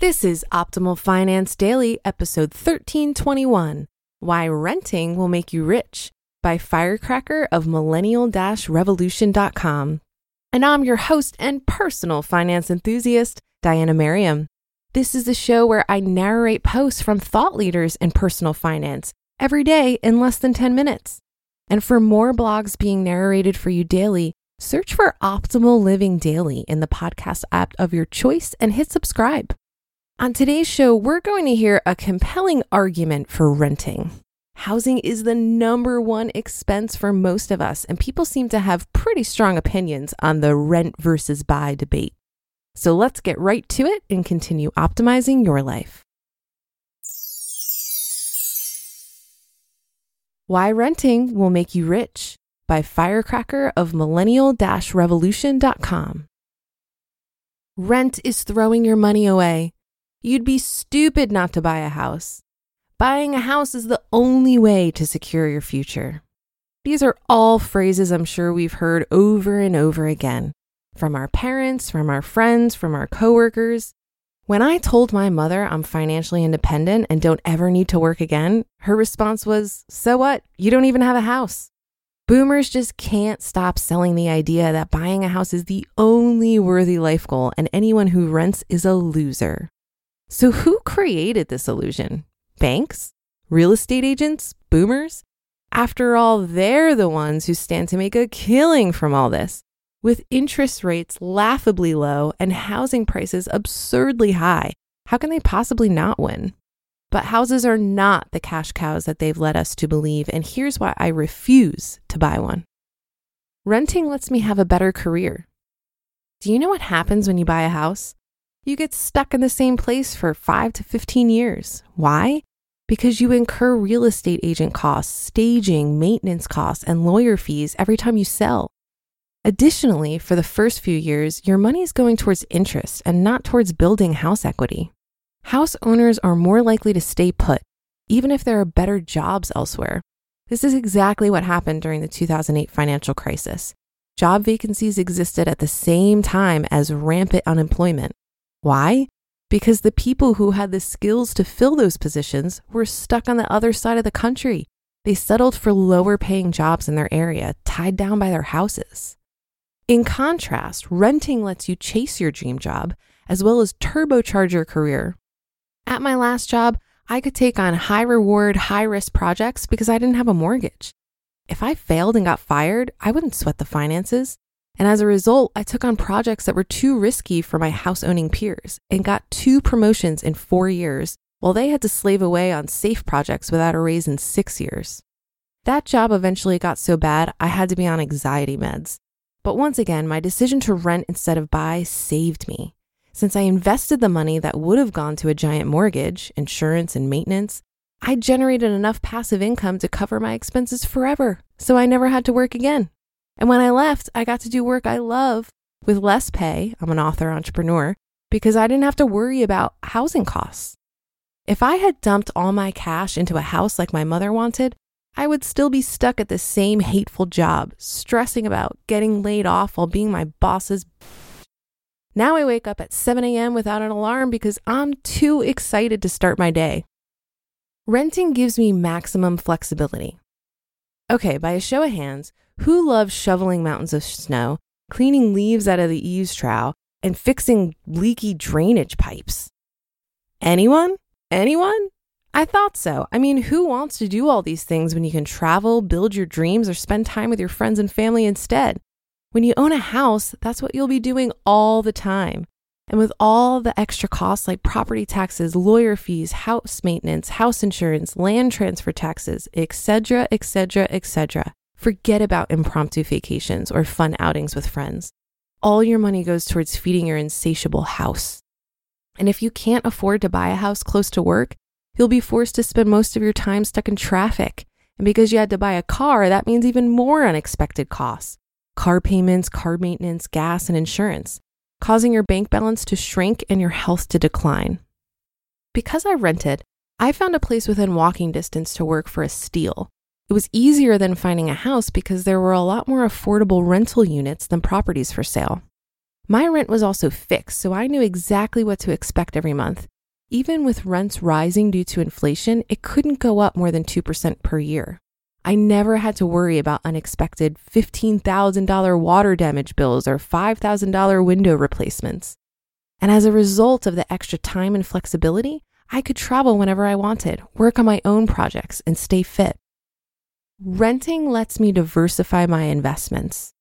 This is Optimal Finance Daily, episode 1321 Why Renting Will Make You Rich by Firecracker of millennial revolution.com. And I'm your host and personal finance enthusiast, Diania Merriam. This is the show where I narrate posts from thought leaders in personal finance every day in less than 10 minutes. And for more blogs being narrated for you daily, search for Optimal Living Daily in the podcast app of your choice and hit subscribe. On today's show, we're going to hear a compelling argument for renting. Housing is the number one expense for most of us, and people seem to have pretty strong opinions on the rent versus buy debate. So let's get right to it and continue optimizing your life. Why Renting Will Make You Rich by Firecracker of millennial revolution.com. Rent is throwing your money away. You'd be stupid not to buy a house. Buying a house is the only way to secure your future. These are all phrases I'm sure we've heard over and over again from our parents, from our friends, from our coworkers. When I told my mother I'm financially independent and don't ever need to work again, her response was, So what? You don't even have a house. Boomers just can't stop selling the idea that buying a house is the only worthy life goal and anyone who rents is a loser. So, who created this illusion? Banks? Real estate agents? Boomers? After all, they're the ones who stand to make a killing from all this. With interest rates laughably low and housing prices absurdly high, how can they possibly not win? But houses are not the cash cows that they've led us to believe, and here's why I refuse to buy one. Renting lets me have a better career. Do you know what happens when you buy a house? You get stuck in the same place for 5 to 15 years. Why? Because you incur real estate agent costs, staging, maintenance costs, and lawyer fees every time you sell. Additionally, for the first few years, your money is going towards interest and not towards building house equity. House owners are more likely to stay put, even if there are better jobs elsewhere. This is exactly what happened during the 2008 financial crisis. Job vacancies existed at the same time as rampant unemployment. Why? Because the people who had the skills to fill those positions were stuck on the other side of the country. They settled for lower paying jobs in their area, tied down by their houses. In contrast, renting lets you chase your dream job as well as turbocharge your career. At my last job, I could take on high reward, high risk projects because I didn't have a mortgage. If I failed and got fired, I wouldn't sweat the finances. And as a result, I took on projects that were too risky for my house owning peers and got two promotions in four years, while they had to slave away on safe projects without a raise in six years. That job eventually got so bad, I had to be on anxiety meds. But once again, my decision to rent instead of buy saved me. Since I invested the money that would have gone to a giant mortgage, insurance, and maintenance, I generated enough passive income to cover my expenses forever, so I never had to work again. And when I left, I got to do work I love with less pay. I'm an author entrepreneur because I didn't have to worry about housing costs. If I had dumped all my cash into a house like my mother wanted, I would still be stuck at the same hateful job, stressing about getting laid off while being my boss's. Now I wake up at 7 a.m. without an alarm because I'm too excited to start my day. Renting gives me maximum flexibility. Okay, by a show of hands, who loves shoveling mountains of snow, cleaning leaves out of the eaves trough, and fixing leaky drainage pipes? Anyone? Anyone? I thought so. I mean, who wants to do all these things when you can travel, build your dreams, or spend time with your friends and family instead? When you own a house, that's what you'll be doing all the time. And with all the extra costs like property taxes, lawyer fees, house maintenance, house insurance, land transfer taxes, etc., etc., etc., forget about impromptu vacations or fun outings with friends. All your money goes towards feeding your insatiable house. And if you can't afford to buy a house close to work, you'll be forced to spend most of your time stuck in traffic. And because you had to buy a car, that means even more unexpected costs car payments, car maintenance, gas, and insurance, causing your bank balance to shrink and your health to decline. Because I rented, I found a place within walking distance to work for a steal. It was easier than finding a house because there were a lot more affordable rental units than properties for sale. My rent was also fixed, so I knew exactly what to expect every month. Even with rents rising due to inflation, it couldn't go up more than 2% per year. I never had to worry about unexpected $15,000 water damage bills or $5,000 window replacements. And as a result of the extra time and flexibility, I could travel whenever I wanted, work on my own projects, and stay fit. Renting lets me diversify my investments.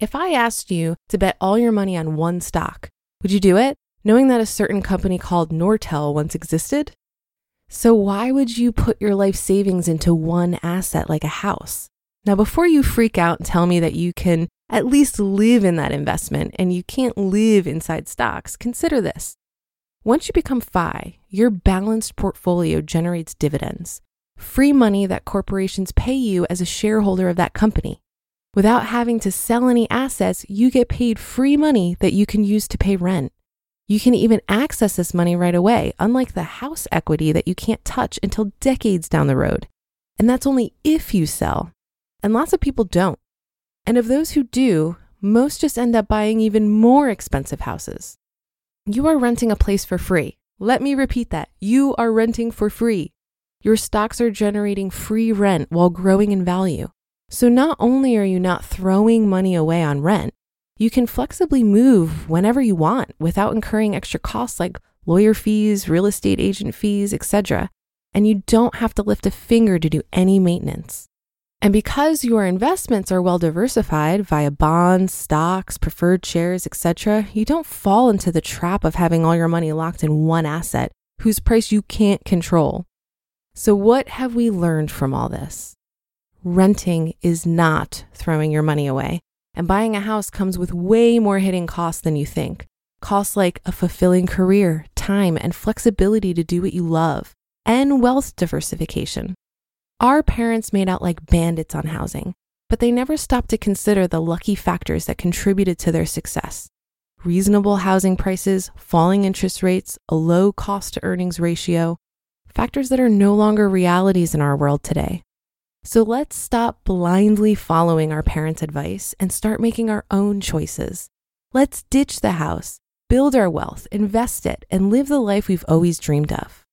If I asked you to bet all your money on one stock, would you do it, knowing that a certain company called Nortel once existed? So, why would you put your life savings into one asset like a house? Now, before you freak out and tell me that you can at least live in that investment and you can't live inside stocks, consider this. Once you become FI, your balanced portfolio generates dividends, free money that corporations pay you as a shareholder of that company. Without having to sell any assets, you get paid free money that you can use to pay rent. You can even access this money right away, unlike the house equity that you can't touch until decades down the road. And that's only if you sell. And lots of people don't. And of those who do, most just end up buying even more expensive houses. You are renting a place for free. Let me repeat that. You are renting for free. Your stocks are generating free rent while growing in value. So not only are you not throwing money away on rent, you can flexibly move whenever you want without incurring extra costs like lawyer fees, real estate agent fees, etc. And you don't have to lift a finger to do any maintenance. And because your investments are well diversified via bonds, stocks, preferred shares, etc., you don't fall into the trap of having all your money locked in one asset whose price you can't control. So, what have we learned from all this? Renting is not throwing your money away. And buying a house comes with way more hidden costs than you think. Costs like a fulfilling career, time, and flexibility to do what you love, and wealth diversification. Our parents made out like bandits on housing, but they never stopped to consider the lucky factors that contributed to their success reasonable housing prices, falling interest rates, a low cost to earnings ratio, factors that are no longer realities in our world today. So let's stop blindly following our parents' advice and start making our own choices. Let's ditch the house, build our wealth, invest it, and live the life we've always dreamed of.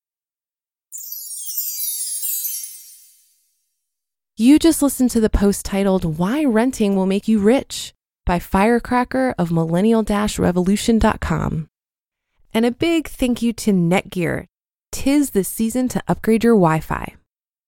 You just listened to the post titled Why Renting Will Make You Rich by Firecracker of millennial revolution.com. And a big thank you to Netgear. Tis the season to upgrade your Wi Fi.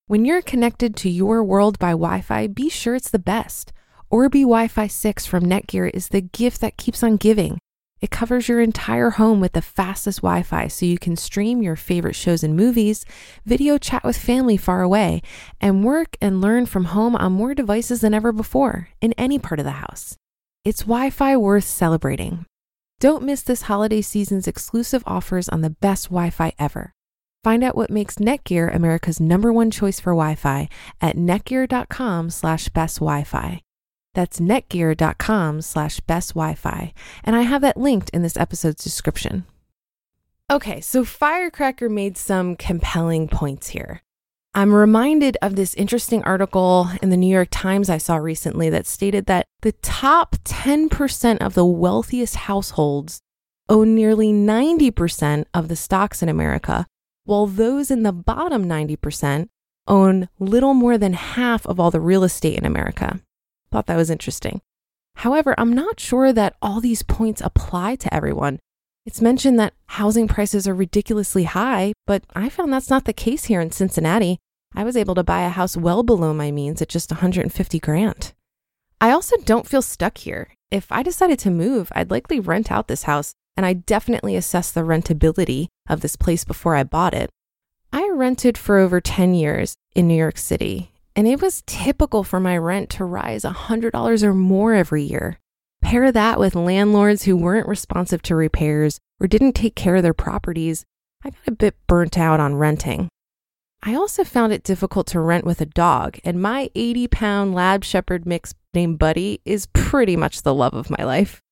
When you're connected to your world by Wi Fi, be sure it's the best. Orbi Wi Fi 6 from Netgear is the gift that keeps on giving. It covers your entire home with the fastest Wi Fi so you can stream your favorite shows and movies, video chat with family far away, and work and learn from home on more devices than ever before in any part of the house. It's Wi Fi worth celebrating. Don't miss this holiday season's exclusive offers on the best Wi Fi ever. Find out what makes Netgear America's number one choice for Wi-Fi at netgear.com slash best Wi-Fi. That's netgear.com slash best Wi-Fi. And I have that linked in this episode's description. Okay, so Firecracker made some compelling points here. I'm reminded of this interesting article in the New York Times I saw recently that stated that the top 10% of the wealthiest households own nearly 90% of the stocks in America, while those in the bottom 90% own little more than half of all the real estate in America. Thought that was interesting. However, I'm not sure that all these points apply to everyone. It's mentioned that housing prices are ridiculously high, but I found that's not the case here in Cincinnati. I was able to buy a house well below my means at just 150 grand. I also don't feel stuck here. If I decided to move, I'd likely rent out this house and I definitely assessed the rentability of this place before I bought it. I rented for over 10 years in New York City, and it was typical for my rent to rise $100 or more every year. Pair that with landlords who weren't responsive to repairs or didn't take care of their properties, I got a bit burnt out on renting. I also found it difficult to rent with a dog, and my 80 pound lab shepherd mix named Buddy is pretty much the love of my life.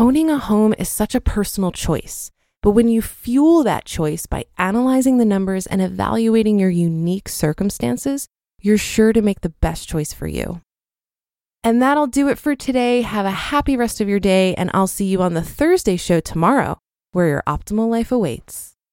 Owning a home is such a personal choice, but when you fuel that choice by analyzing the numbers and evaluating your unique circumstances, you're sure to make the best choice for you. And that'll do it for today. Have a happy rest of your day, and I'll see you on the Thursday show tomorrow, where your optimal life awaits.